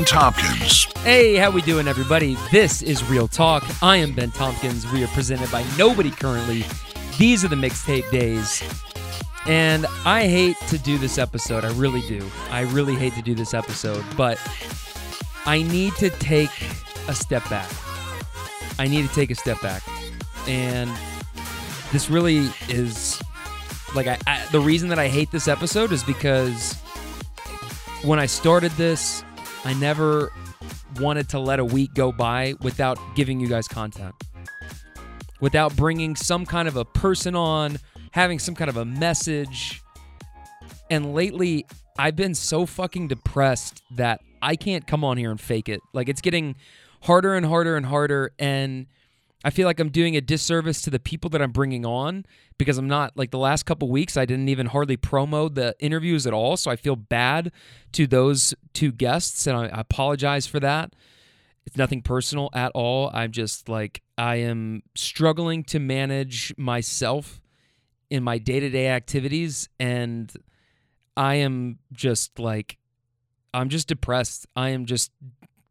Ben Tompkins. Hey, how we doing, everybody? This is Real Talk. I am Ben Tompkins. We are presented by Nobody Currently. These are the mixtape days. And I hate to do this episode. I really do. I really hate to do this episode, but I need to take a step back. I need to take a step back. And this really is like I, I the reason that I hate this episode is because when I started this, I never wanted to let a week go by without giving you guys content. Without bringing some kind of a person on, having some kind of a message. And lately, I've been so fucking depressed that I can't come on here and fake it. Like it's getting harder and harder and harder and I feel like I'm doing a disservice to the people that I'm bringing on because I'm not like the last couple weeks I didn't even hardly promo the interviews at all, so I feel bad to those two guests and I apologize for that. It's nothing personal at all. I'm just like I am struggling to manage myself in my day-to-day activities and I am just like I'm just depressed. I am just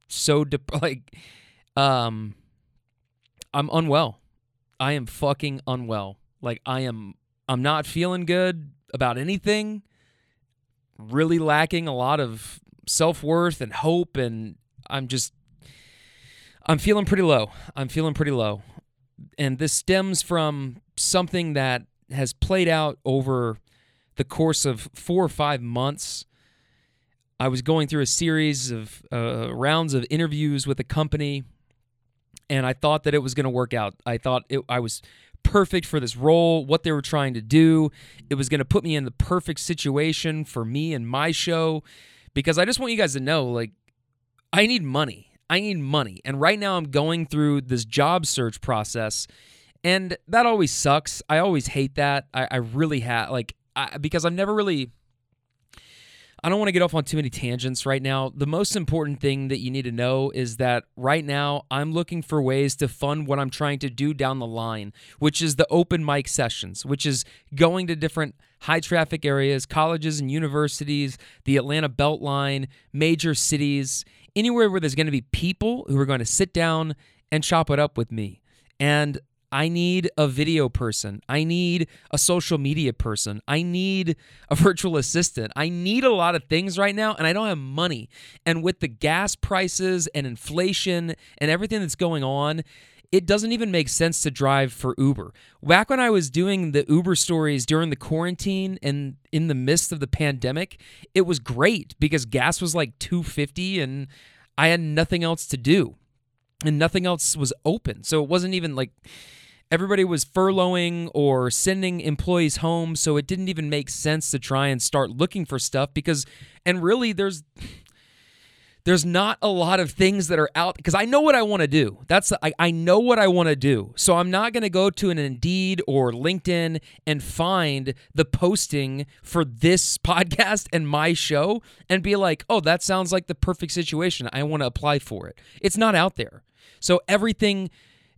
so dep- like um I'm unwell. I am fucking unwell. Like I am I'm not feeling good about anything. Really lacking a lot of self-worth and hope and I'm just I'm feeling pretty low. I'm feeling pretty low. And this stems from something that has played out over the course of 4 or 5 months. I was going through a series of uh, rounds of interviews with a company and I thought that it was going to work out. I thought it, I was perfect for this role, what they were trying to do. It was going to put me in the perfect situation for me and my show because I just want you guys to know like I need money. I need money. And right now I'm going through this job search process and that always sucks. I always hate that. I, I really have like I, because I've never really I don't want to get off on too many tangents right now. The most important thing that you need to know is that right now I'm looking for ways to fund what I'm trying to do down the line, which is the open mic sessions, which is going to different high traffic areas, colleges and universities, the Atlanta Beltline, major cities, anywhere where there's going to be people who are going to sit down and chop it up with me. And I need a video person. I need a social media person. I need a virtual assistant. I need a lot of things right now, and I don't have money. And with the gas prices and inflation and everything that's going on, it doesn't even make sense to drive for Uber. Back when I was doing the Uber stories during the quarantine and in the midst of the pandemic, it was great because gas was like 250 and I had nothing else to do and nothing else was open. So it wasn't even like everybody was furloughing or sending employees home so it didn't even make sense to try and start looking for stuff because and really there's there's not a lot of things that are out because I know what I want to do. That's I, I know what I want to do. So I'm not going to go to an Indeed or LinkedIn and find the posting for this podcast and my show and be like, "Oh, that sounds like the perfect situation. I want to apply for it." It's not out there. So everything,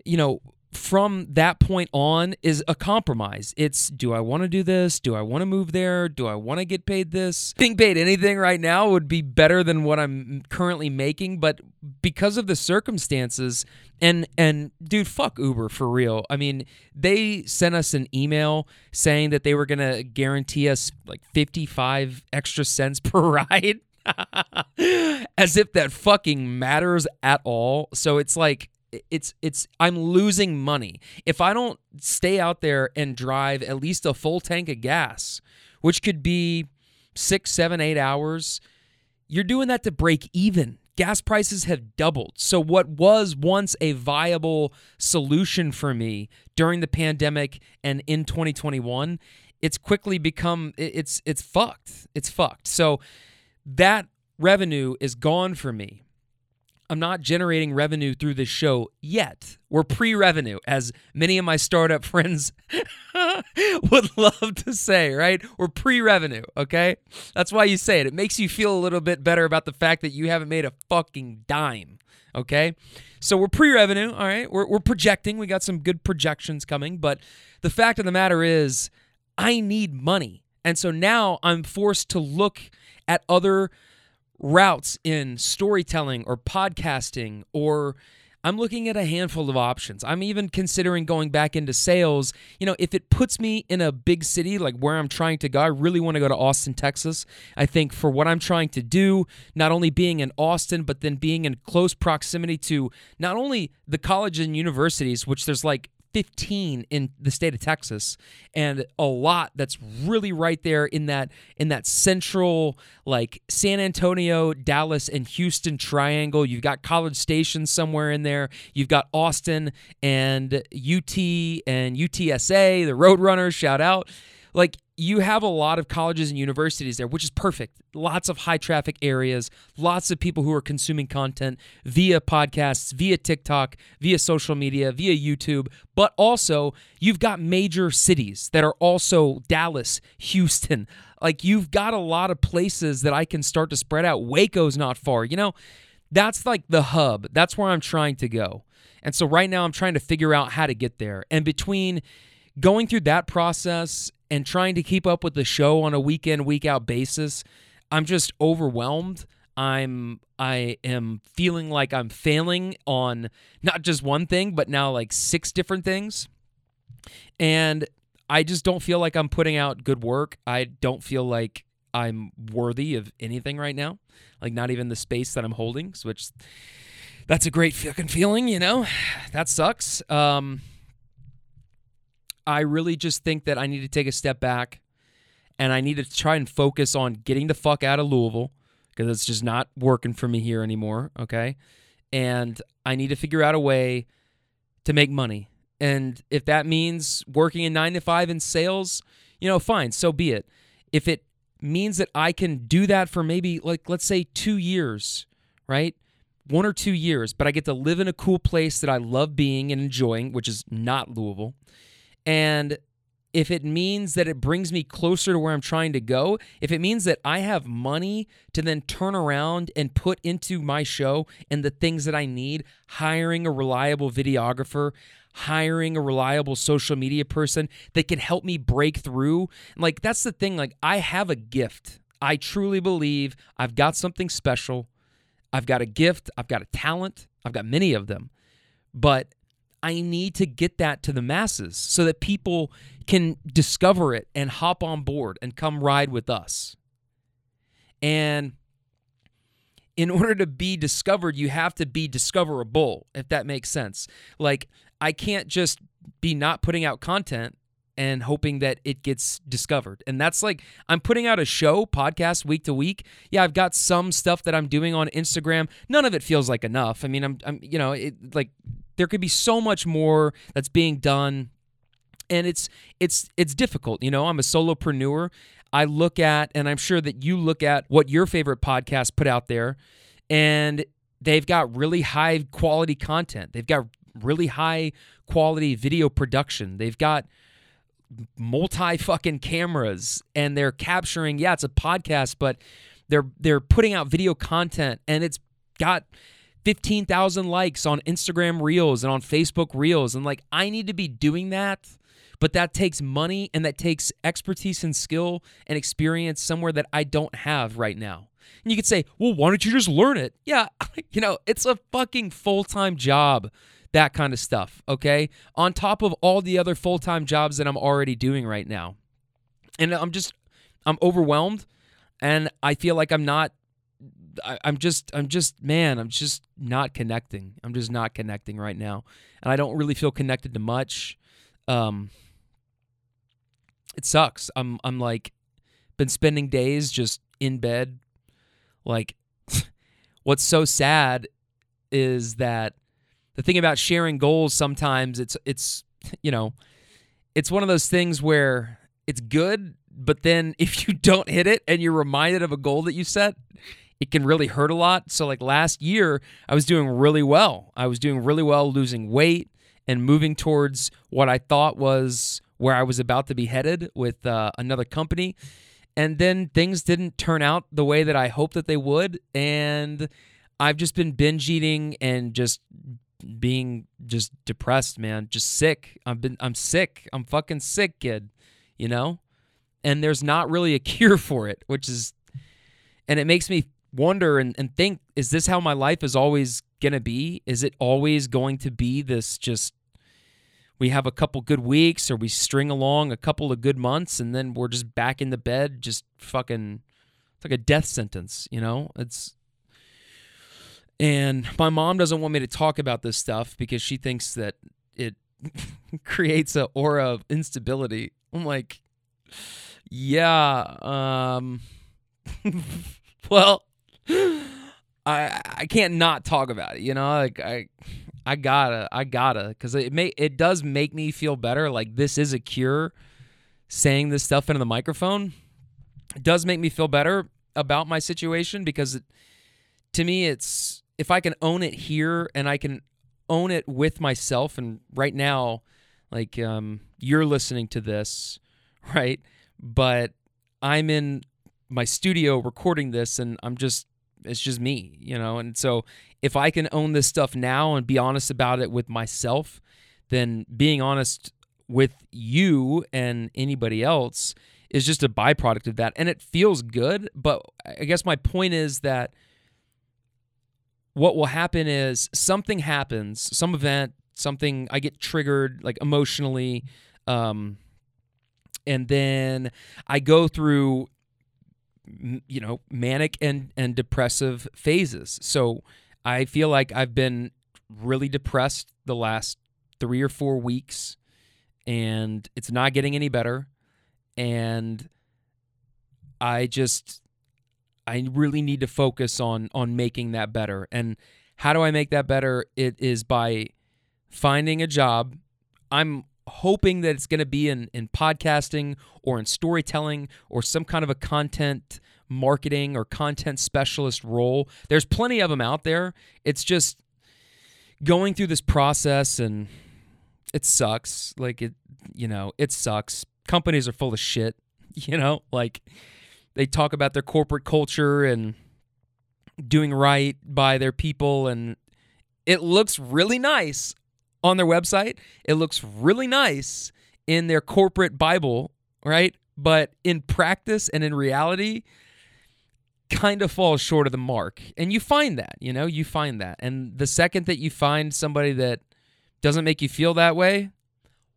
you know, from that point on is a compromise. It's do I want to do this? Do I want to move there? Do I want to get paid this? Being paid anything right now would be better than what I'm currently making, but because of the circumstances and and dude, fuck Uber for real. I mean, they sent us an email saying that they were going to guarantee us like 55 extra cents per ride. As if that fucking matters at all. So it's like it's it's I'm losing money if I don't stay out there and drive at least a full tank of gas, which could be six, seven, eight hours. You're doing that to break even. Gas prices have doubled. So what was once a viable solution for me during the pandemic and in 2021, it's quickly become it's it's fucked. It's fucked. So that revenue is gone for me. I'm not generating revenue through this show yet. We're pre revenue, as many of my startup friends would love to say, right? We're pre revenue, okay? That's why you say it. It makes you feel a little bit better about the fact that you haven't made a fucking dime, okay? So we're pre revenue, all right? We're, we're projecting. We got some good projections coming, but the fact of the matter is, I need money. And so now I'm forced to look at other routes in storytelling or podcasting or I'm looking at a handful of options. I'm even considering going back into sales. You know, if it puts me in a big city like where I'm trying to go, I really want to go to Austin, Texas. I think for what I'm trying to do, not only being in Austin, but then being in close proximity to not only the colleges and universities, which there's like 15 in the state of Texas and a lot that's really right there in that in that central like San Antonio, Dallas and Houston triangle. You've got College Station somewhere in there. You've got Austin and UT and UTSA, the Roadrunners, shout out. Like you have a lot of colleges and universities there, which is perfect. Lots of high traffic areas, lots of people who are consuming content via podcasts, via TikTok, via social media, via YouTube, but also you've got major cities that are also Dallas, Houston. Like you've got a lot of places that I can start to spread out. Waco's not far. You know, that's like the hub. That's where I'm trying to go. And so right now I'm trying to figure out how to get there. And between going through that process and trying to keep up with the show on a week in week out basis i'm just overwhelmed. I'm i am feeling like i'm failing on not just one thing but now like six different things. And i just don't feel like i'm putting out good work. I don't feel like i'm worthy of anything right now like not even the space that i'm holding which that's a great fucking feeling you know? That sucks. Um I really just think that I need to take a step back and I need to try and focus on getting the fuck out of Louisville because it's just not working for me here anymore. Okay. And I need to figure out a way to make money. And if that means working a nine to five in sales, you know, fine, so be it. If it means that I can do that for maybe, like, let's say two years, right? One or two years, but I get to live in a cool place that I love being and enjoying, which is not Louisville and if it means that it brings me closer to where I'm trying to go, if it means that I have money to then turn around and put into my show and the things that I need, hiring a reliable videographer, hiring a reliable social media person that can help me break through. Like, that's the thing. Like, I have a gift. I truly believe I've got something special. I've got a gift. I've got a talent. I've got many of them. But I need to get that to the masses so that people can discover it and hop on board and come ride with us. And in order to be discovered, you have to be discoverable, if that makes sense. Like, I can't just be not putting out content and hoping that it gets discovered. And that's like I'm putting out a show podcast week to week. Yeah, I've got some stuff that I'm doing on Instagram. None of it feels like enough. I mean, I'm I'm you know, it like there could be so much more that's being done and it's it's it's difficult, you know. I'm a solopreneur. I look at and I'm sure that you look at what your favorite podcast put out there and they've got really high quality content. They've got really high quality video production. They've got multi fucking cameras and they're capturing yeah it's a podcast but they're they're putting out video content and it's got 15,000 likes on Instagram Reels and on Facebook Reels and like I need to be doing that but that takes money and that takes expertise and skill and experience somewhere that I don't have right now. And you could say, "Well, why don't you just learn it?" Yeah, you know, it's a fucking full-time job that kind of stuff, okay? On top of all the other full time jobs that I'm already doing right now. And I'm just, I'm overwhelmed and I feel like I'm not. I, I'm just, I'm just, man, I'm just not connecting. I'm just not connecting right now. And I don't really feel connected to much. Um, it sucks. I'm, I'm like, been spending days just in bed. Like, what's so sad is that the thing about sharing goals sometimes it's it's you know it's one of those things where it's good but then if you don't hit it and you're reminded of a goal that you set it can really hurt a lot so like last year i was doing really well i was doing really well losing weight and moving towards what i thought was where i was about to be headed with uh, another company and then things didn't turn out the way that i hoped that they would and i've just been binge eating and just being just depressed, man, just sick. I've been I'm sick. I'm fucking sick, kid, you know? And there's not really a cure for it, which is and it makes me wonder and, and think is this how my life is always going to be? Is it always going to be this just we have a couple good weeks or we string along a couple of good months and then we're just back in the bed just fucking it's like a death sentence, you know? It's and my mom doesn't want me to talk about this stuff because she thinks that it creates a aura of instability. I'm like, yeah, um well, I I can't not talk about it, you know? Like I I gotta I gotta because it may it does make me feel better. Like this is a cure. Saying this stuff into the microphone it does make me feel better about my situation because it, to me it's if I can own it here and I can own it with myself and right now like um you're listening to this right but I'm in my studio recording this and I'm just it's just me, you know. And so if I can own this stuff now and be honest about it with myself, then being honest with you and anybody else is just a byproduct of that. And it feels good, but I guess my point is that what will happen is something happens, some event, something I get triggered like emotionally um and then I go through you know manic and and depressive phases. So i feel like i've been really depressed the last 3 or 4 weeks and it's not getting any better. And i just i really need to focus on on making that better. And how do i make that better? It is by finding a job. I'm hoping that it's going to be in, in podcasting or in storytelling or some kind of a content marketing or content specialist role. There's plenty of them out there. It's just going through this process and it sucks. Like it, you know, it sucks. Companies are full of shit, you know, like they talk about their corporate culture and doing right by their people and it looks really nice on their website. It looks really nice in their corporate Bible, right? But in practice and in reality, kind of falls short of the mark. And you find that, you know, you find that. And the second that you find somebody that doesn't make you feel that way,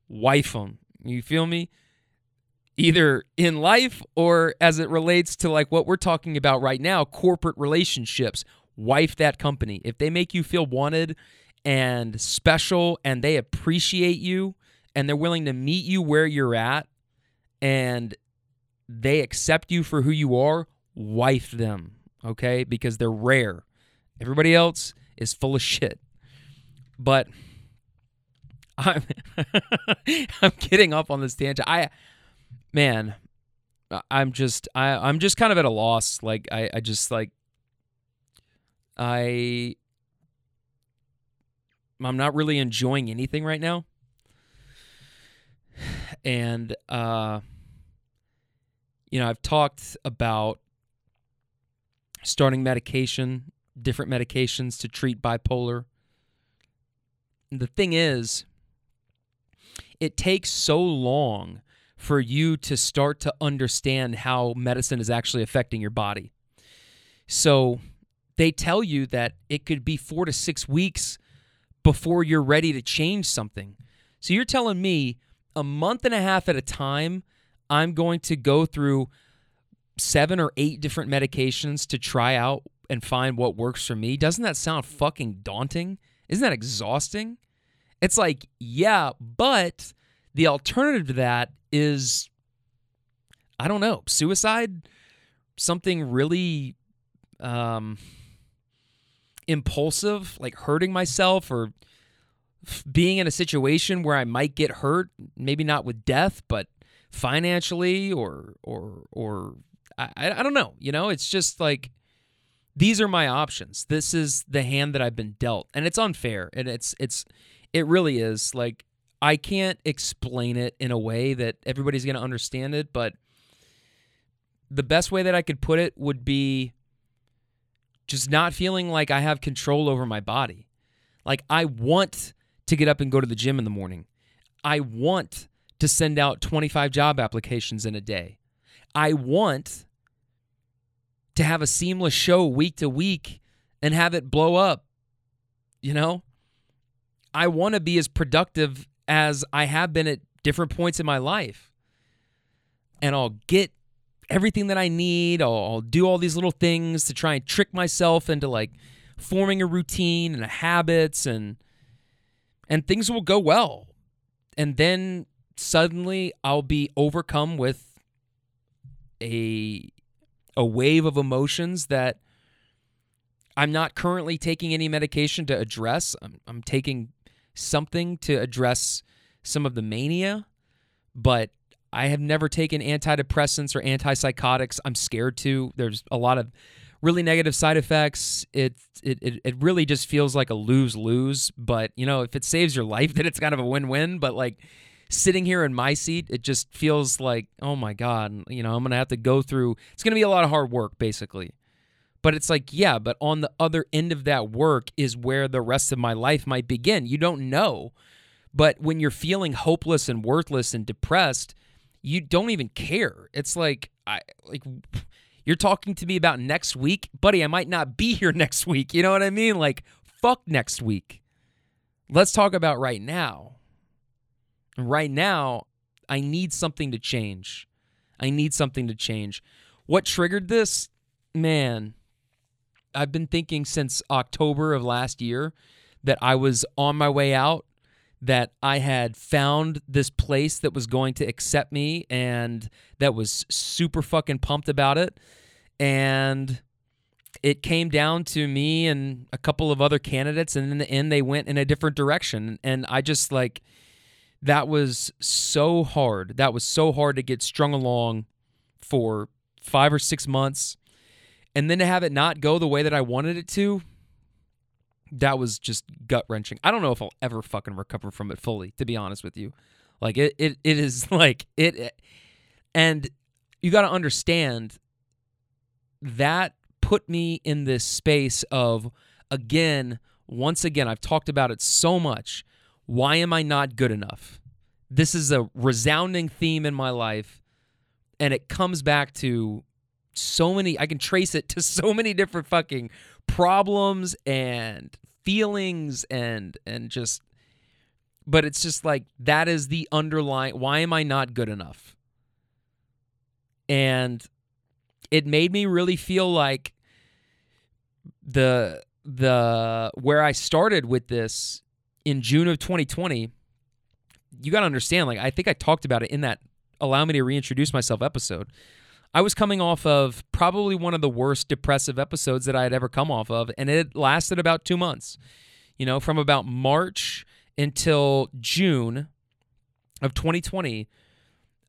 wife them. You feel me? Either in life or as it relates to like what we're talking about right now, corporate relationships. Wife that company. If they make you feel wanted and special and they appreciate you and they're willing to meet you where you're at and they accept you for who you are, wife them, okay? Because they're rare. Everybody else is full of shit. But I'm I'm getting up on this tangent. I man, I'm just I I'm just kind of at a loss. Like I I just like I I'm not really enjoying anything right now. And uh you know, I've talked about starting medication, different medications to treat bipolar. The thing is, it takes so long for you to start to understand how medicine is actually affecting your body. So they tell you that it could be four to six weeks before you're ready to change something. So you're telling me a month and a half at a time, I'm going to go through seven or eight different medications to try out and find what works for me. Doesn't that sound fucking daunting? Isn't that exhausting? It's like, yeah, but the alternative to that is, I don't know, suicide, something really um, impulsive, like hurting myself or being in a situation where I might get hurt, maybe not with death, but financially or or or I, I don't know. You know, it's just like these are my options. This is the hand that I've been dealt, and it's unfair, and it's it's it really is. Like I can't explain it in a way that everybody's to understand it, but the best way that I could put it would be just not feeling like I have control over my body. Like I want to get up and go to the gym in the morning. I want to send out 25 job applications in a day. I want to have a seamless show week to week and have it blow up. You know? I want to be as productive as I have been at different points in my life. And I'll get everything that I need. I'll, I'll, do all these little things to try and trick myself into like forming a routine and a habits and and things will go well. And then suddenly I'll be overcome with a a wave of emotions that I'm not currently taking any medication to address. I'm, I'm taking something to address some of the mania, but I have never taken antidepressants or antipsychotics. I'm scared to. There's a lot of really negative side effects. It it it, it really just feels like a lose lose. But you know, if it saves your life, then it's kind of a win win. But like sitting here in my seat, it just feels like, oh my god, you know, I'm gonna have to go through. It's gonna be a lot of hard work, basically. But it's like, yeah, but on the other end of that work is where the rest of my life might begin. You don't know. But when you're feeling hopeless and worthless and depressed, you don't even care. It's like I like you're talking to me about next week, buddy, I might not be here next week. You know what I mean? Like fuck next week. Let's talk about right now. Right now, I need something to change. I need something to change. What triggered this? Man, I've been thinking since October of last year that I was on my way out, that I had found this place that was going to accept me and that was super fucking pumped about it. And it came down to me and a couple of other candidates, and in the end, they went in a different direction. And I just like, that was so hard. That was so hard to get strung along for five or six months and then to have it not go the way that I wanted it to, that was just gut wrenching. I don't know if I'll ever fucking recover from it fully, to be honest with you. Like it, it, it is like it, eh, and you got to understand that put me in this space of again, once again, I've talked about it so much. Why am I not good enough? This is a resounding theme in my life, and it comes back to so many I can trace it to so many different fucking problems and feelings and and just but it's just like that is the underlying why am I not good enough? And it made me really feel like the the where I started with this in June of 2020 you got to understand like I think I talked about it in that allow me to reintroduce myself episode I was coming off of probably one of the worst depressive episodes that I had ever come off of, and it lasted about two months. You know, from about March until June of 2020,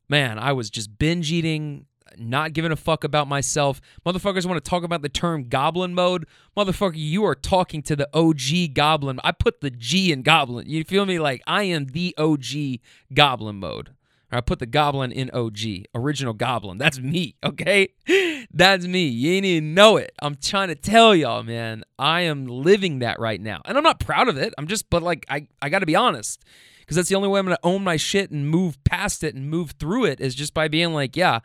man, I was just binge eating, not giving a fuck about myself. Motherfuckers want to talk about the term goblin mode. Motherfucker, you are talking to the OG goblin. I put the G in goblin. You feel me? Like I am the OG goblin mode. I put the goblin in OG, original goblin. That's me, okay? That's me. You ain't even know it. I'm trying to tell y'all, man. I am living that right now. And I'm not proud of it. I'm just, but like, I, I got to be honest. Because that's the only way I'm going to own my shit and move past it and move through it is just by being like, yeah,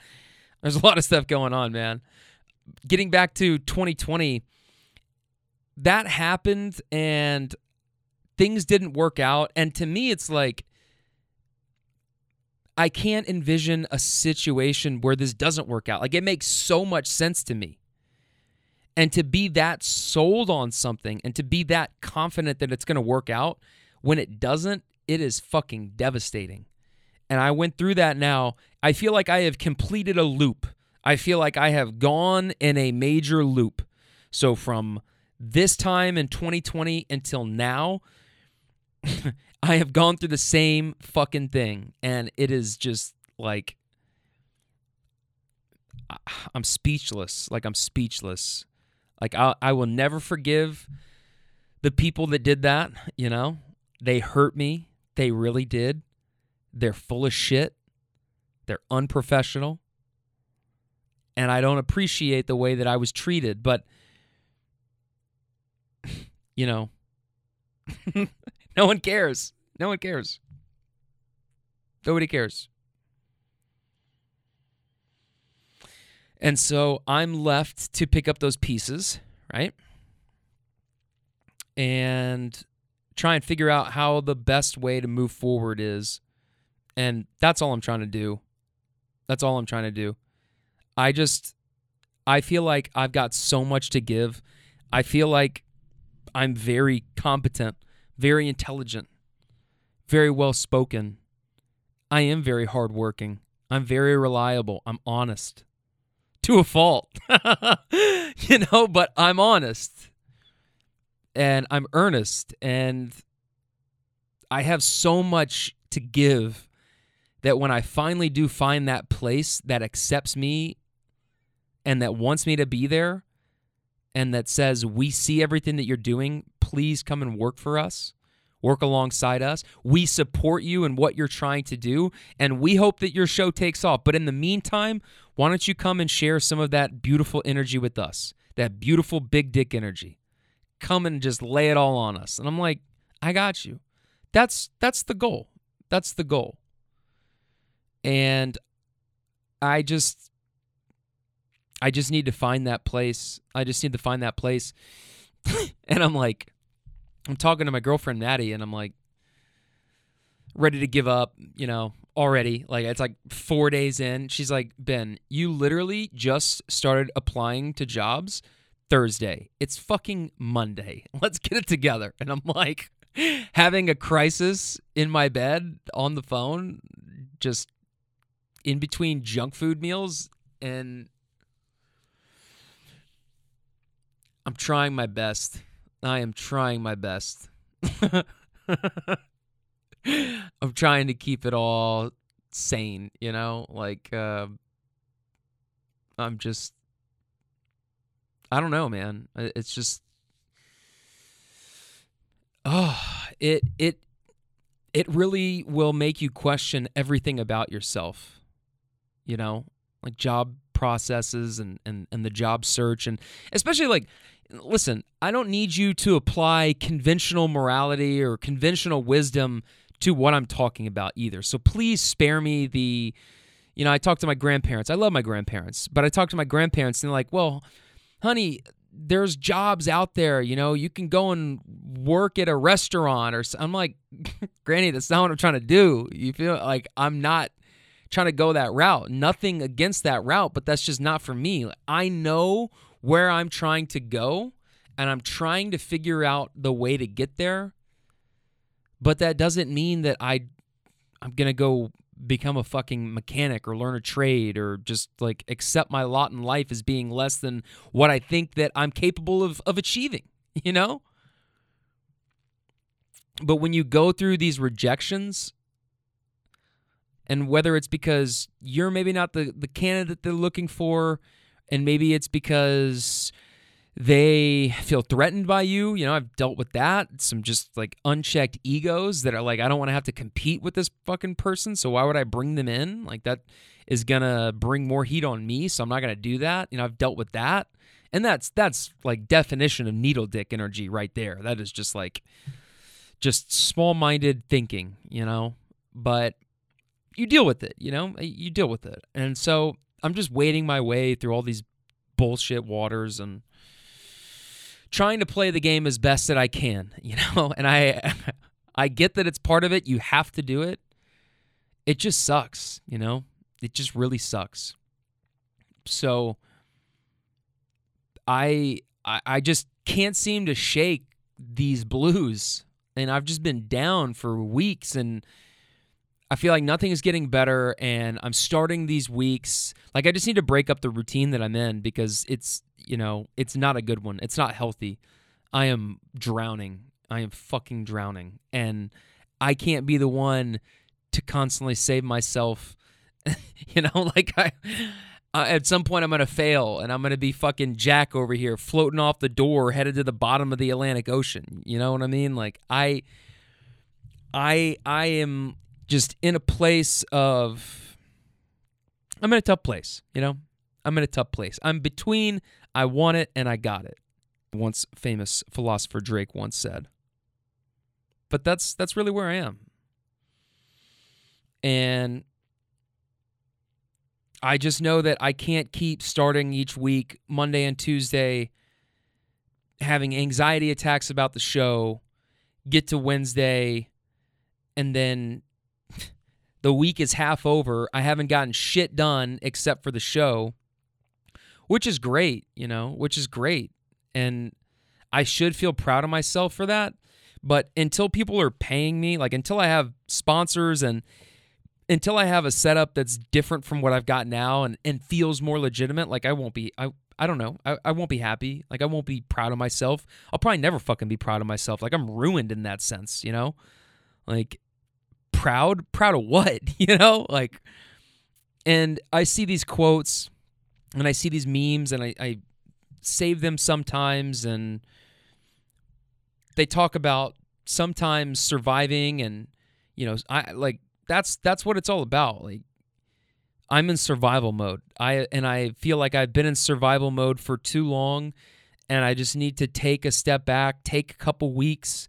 there's a lot of stuff going on, man. Getting back to 2020, that happened and things didn't work out. And to me, it's like, I can't envision a situation where this doesn't work out. Like it makes so much sense to me. And to be that sold on something and to be that confident that it's going to work out when it doesn't, it is fucking devastating. And I went through that now. I feel like I have completed a loop. I feel like I have gone in a major loop. So from this time in 2020 until now, I have gone through the same fucking thing, and it is just like I'm speechless. Like I'm speechless. Like I I will never forgive the people that did that, you know? They hurt me. They really did. They're full of shit. They're unprofessional. And I don't appreciate the way that I was treated, but you know, no one cares. No one cares. Nobody cares. And so I'm left to pick up those pieces, right? And try and figure out how the best way to move forward is. And that's all I'm trying to do. That's all I'm trying to do. I just I feel like I've got so much to give. I feel like I'm very competent, very intelligent, very well spoken. I am very hardworking. I'm very reliable. I'm honest to a fault, you know, but I'm honest and I'm earnest and I have so much to give that when I finally do find that place that accepts me and that wants me to be there and that says, We see everything that you're doing, please come and work for us, work alongside us. We support you in what you're trying to do, and we hope that your show takes off. But in the meantime, why don't you come and share some of that beautiful energy with us, that beautiful big dick energy? Come and just lay it all on us. And I'm like, I got you. That's that's the goal. That's the goal. And I just I just need to find that place. I just need to find that place. and I'm like I'm talking to my girlfriend Maddie and I'm like ready to give up, you know, already. Like it's like 4 days in. She's like, "Ben, you literally just started applying to jobs Thursday. It's fucking Monday. Let's get it together." And I'm like having a crisis in my bed on the phone just in between junk food meals and I'm trying my best. I am trying my best. I'm trying to keep it all sane, you know? Like uh, I'm just I don't know, man. It's just oh, it it it really will make you question everything about yourself. You know, like job processes and and and the job search and especially like listen, I don't need you to apply conventional morality or conventional wisdom to what I'm talking about either. So please spare me the you know, I talk to my grandparents. I love my grandparents, but I talk to my grandparents and they're like, "Well, honey, there's jobs out there, you know, you can go and work at a restaurant or I'm like, Granny, that's not what I'm trying to do. You feel like I'm not trying to go that route. Nothing against that route, but that's just not for me. I know where I'm trying to go and I'm trying to figure out the way to get there. But that doesn't mean that I I'm going to go become a fucking mechanic or learn a trade or just like accept my lot in life as being less than what I think that I'm capable of of achieving, you know? But when you go through these rejections and whether it's because you're maybe not the the candidate they're looking for and maybe it's because they feel threatened by you. You know, I've dealt with that. Some just like unchecked egos that are like, I don't want to have to compete with this fucking person. So why would I bring them in? Like, that is to bring more heat on me. So I'm not to do that. You know, I've dealt with that. And that's, that's like definition of needle dick energy right there. That is just like, just small minded thinking, you know? But you deal with it, you know? You deal with it. And so I'm just wading my way through all these bullshit waters and trying to play the game as best that I can, you know? And I I get that it's part of it. You have to do it. It just sucks, you know? It just really sucks. So I I, I just can't seem to shake these blues. And I've just been down for weeks and I feel like nothing is getting better and I'm starting these weeks like I just need to break up the routine that I'm in because it's you know, it's not a good one. It's not healthy. I am drowning. I am fucking drowning and I can't be the one to constantly save myself. you know, like I uh, at some point I'm going to fail and I'm going to be fucking Jack over here floating off the door headed to the bottom of the Atlantic Ocean. You know what I mean? Like I I I am just in a place of I'm in a tough place, you know? I'm in a tough place. I'm between I want it and I got it. Once famous philosopher Drake once said. But that's that's really where I am. And I just know that I can't keep starting each week, Monday and Tuesday, having anxiety attacks about the show, get to Wednesday, and then the week is half over. I haven't gotten shit done except for the show, which is great, you know, which is great. And I should feel proud of myself for that. But until people are paying me, like until I have sponsors and until I have a setup that's different from what I've got now and, and feels more legitimate, like I won't be I I don't know. I, I won't be happy. Like I won't be proud of myself. I'll probably never fucking be proud of myself. Like I'm ruined in that sense, you know? Like proud? Proud of what? You know? Like and I see these quotes and I see these memes and I, I save them sometimes and they talk about sometimes surviving and you know i like that's that's what it's all about like i'm in survival mode i and i feel like i've been in survival mode for too long and i just need to take a step back take a couple weeks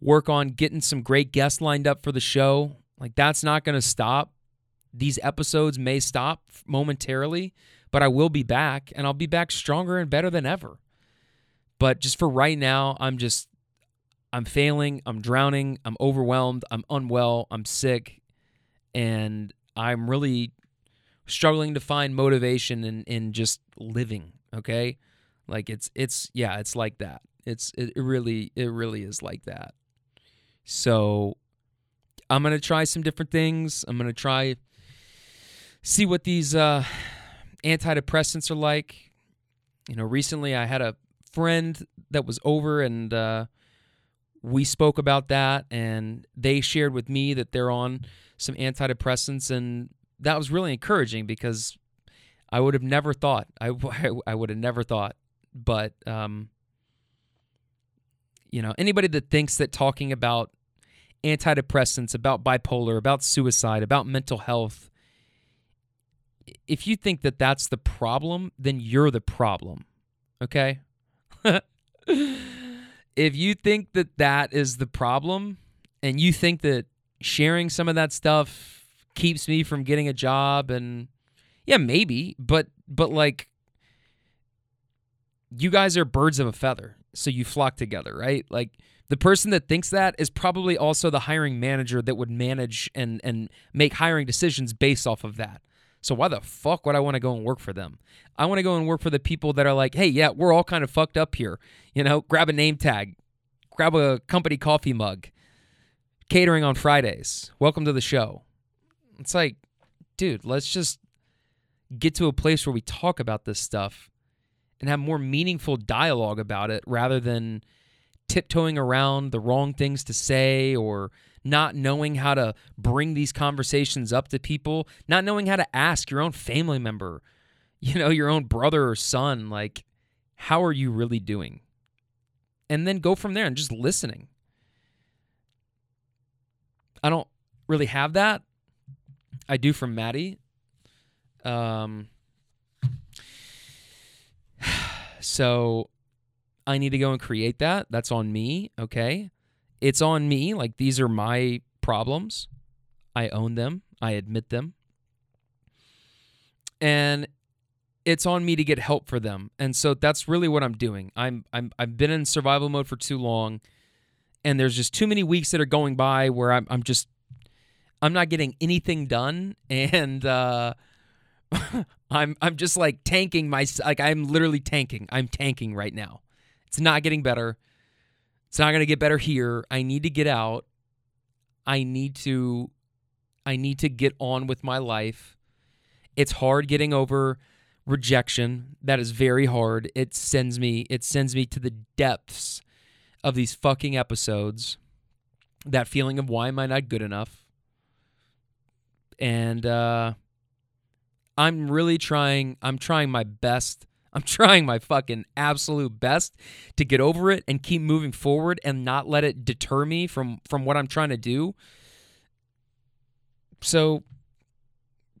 work on getting some great guests lined up for the show like that's not going to stop these episodes may stop momentarily but i will be back and i'll be back stronger and better than ever but just for right now i'm just I'm failing, I'm drowning, I'm overwhelmed, I'm unwell, I'm sick, and I'm really struggling to find motivation in, in just living, okay? Like it's it's yeah, it's like that. It's it really it really is like that. So I'm going to try some different things. I'm going to try see what these uh antidepressants are like. You know, recently I had a friend that was over and uh we spoke about that and they shared with me that they're on some antidepressants and that was really encouraging because I would have never thought I, I would have never thought but um, you know anybody that thinks that talking about antidepressants about bipolar about suicide about mental health if you think that that's the problem then you're the problem okay? If you think that that is the problem and you think that sharing some of that stuff keeps me from getting a job and yeah maybe but but like you guys are birds of a feather so you flock together right like the person that thinks that is probably also the hiring manager that would manage and and make hiring decisions based off of that so why the fuck would I want to go and work for them? I want to go and work for the people that are like, hey, yeah, we're all kind of fucked up here. You know, grab a name tag, grab a company coffee mug, catering on Fridays. Welcome to the show. It's like, dude, let's just get to a place where we talk about this stuff and have more meaningful dialogue about it rather than tiptoeing around the wrong things to say or not knowing how to bring these conversations up to people, not knowing how to ask your own family member, you know, your own brother or son, like, how are you really doing? And then go from there and just listening. I don't really have that. I do from Maddie. Um, so I need to go and create that. That's on me. Okay it's on me. Like these are my problems. I own them. I admit them. And it's on me to get help for them. And so that's really what I'm doing. I'm I'm I've been in survival mode for too long and there's just too many weeks that are going by where I'm I'm just I'm not getting anything done and uh I'm I'm just like tanking my like I'm literally tanking. I'm tanking right now. It's not getting better. It's not going to get better here. I need to get out. I need to I need to get on with my life. It's hard getting over rejection. That is very hard. It sends me it sends me to the depths of these fucking episodes. That feeling of why am I not good enough? And uh I'm really trying I'm trying my best I'm trying my fucking absolute best to get over it and keep moving forward and not let it deter me from from what I'm trying to do. So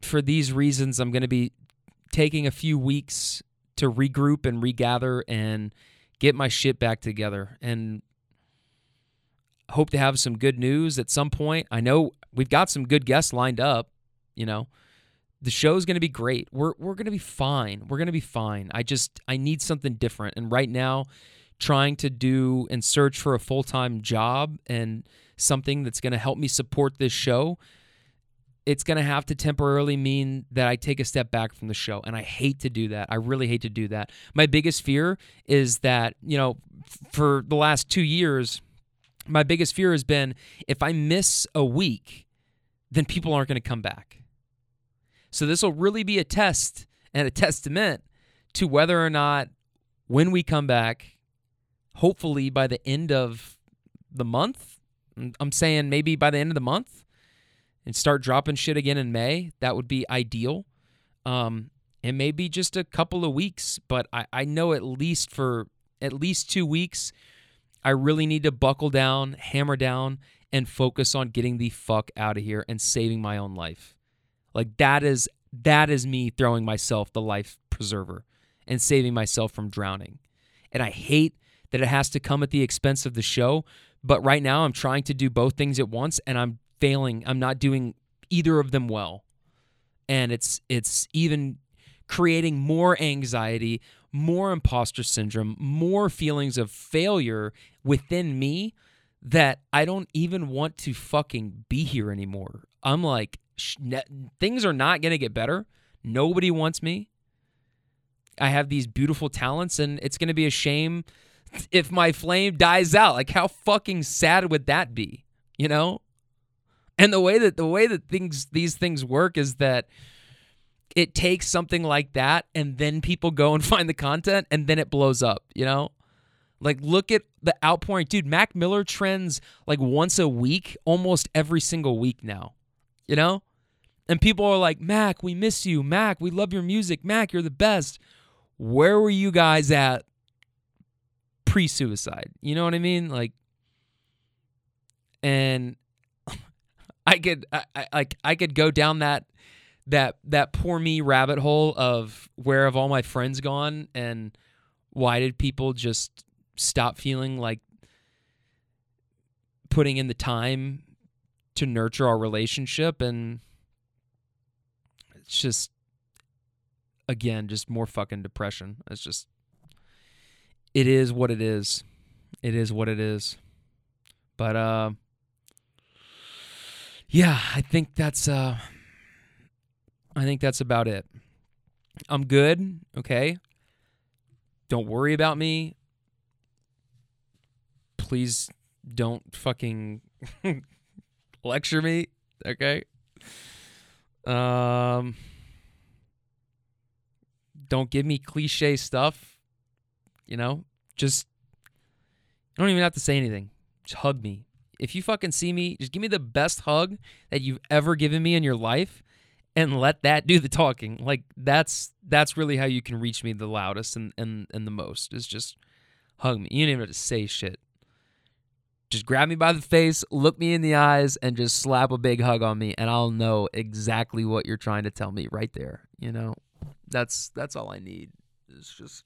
for these reasons I'm going to be taking a few weeks to regroup and regather and get my shit back together and hope to have some good news at some point. I know we've got some good guests lined up, you know. The show's going to be great. We're we're going to be fine. We're going to be fine. I just I need something different. And right now trying to do and search for a full-time job and something that's going to help me support this show, it's going to have to temporarily mean that I take a step back from the show. And I hate to do that. I really hate to do that. My biggest fear is that, you know, for the last 2 years, my biggest fear has been if I miss a week, then people aren't going to come back. So this will really be a test and a testament to whether or not when we come back, hopefully by the end of the month, I'm saying maybe by the end of the month and start dropping shit again in May, that would be ideal. Um, it may be just a couple of weeks, but I, I know at least for at least two weeks, I really need to buckle down, hammer down, and focus on getting the fuck out of here and saving my own life. Like that is that is me throwing myself the life preserver and saving myself from drowning. And I hate that it has to come at the expense of the show, but right now I'm trying to do both things at once and I'm failing. I'm not doing either of them well. And it's it's even creating more anxiety, more imposter syndrome, more feelings of failure within me that I don't even want to fucking be here anymore. I'm like, things are not going to get better. Nobody wants me. I have these beautiful talents, and it's going to be a shame if my flame dies out. Like, how fucking sad would that be? You know? And the way that the way that things these things work is that it takes something like that and then people go and find the content and then it blows up, you know? Like look at the outpouring. Dude, Mac Miller trends like once a week, almost every single week now. You know? And people are like, "Mac, we miss you. Mac, we love your music. Mac, you're the best." Where were you guys at pre-suicide? You know what I mean? Like and I could I, I like I could go down that that that poor me rabbit hole of where have all my friends gone and why did people just stop feeling like putting in the time to nurture our relationship and just again just more fucking depression it's just it is what it is it is what it is but uh yeah i think that's uh I think that's about it. I'm good, okay? Don't worry about me. Please don't fucking lecture me, okay? Um don't give me cliche stuff. You know, just you don't even have to say anything. Just hug me. If you fucking see me, just give me the best hug that you've ever given me in your life and let that do the talking. Like that's that's really how you can reach me the loudest and and, and the most is just hug me. You don't even have to say shit. Just grab me by the face, look me in the eyes, and just slap a big hug on me, and I'll know exactly what you're trying to tell me right there. You know, that's that's all I need. It's just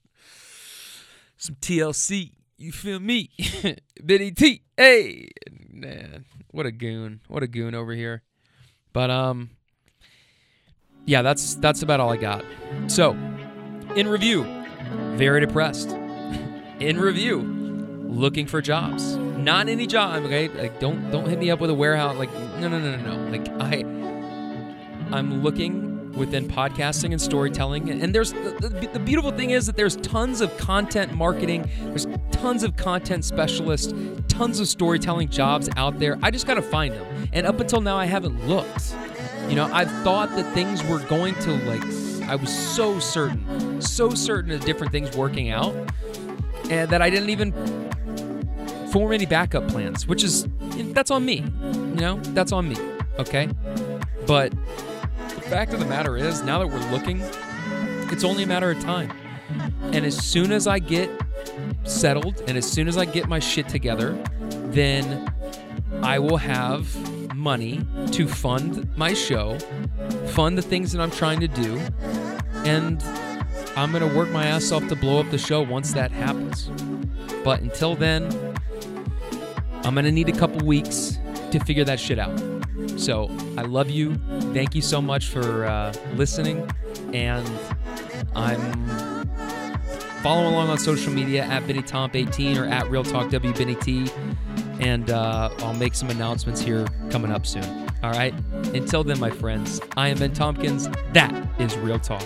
some TLC. You feel me? Biddy T. Hey, man, what a goon! What a goon over here. But um, yeah, that's that's about all I got. So, in review, very depressed. in review, looking for jobs. Not any job, okay? Like don't don't hit me up with a warehouse like no no no no no. Like I I'm looking within podcasting and storytelling and there's the, the beautiful thing is that there's tons of content marketing, there's tons of content specialists, tons of storytelling jobs out there. I just got to find them. And up until now I haven't looked. You know, I've thought that things were going to like I was so certain, so certain of different things working out, and that I didn't even form any backup plans, which is that's on me. You know, that's on me. Okay, but the fact of the matter is, now that we're looking, it's only a matter of time. And as soon as I get settled, and as soon as I get my shit together, then I will have money to fund my show, fund the things that I'm trying to do, and I'm going to work my ass off to blow up the show once that happens. But until then, I'm going to need a couple weeks to figure that shit out. So I love you. Thank you so much for uh, listening. And I'm following along on social media at BennyTomp18 or at Real Talk WBennyT. And uh, I'll make some announcements here coming up soon. All right. Until then, my friends, I am Ben Tompkins. That is Real Talk.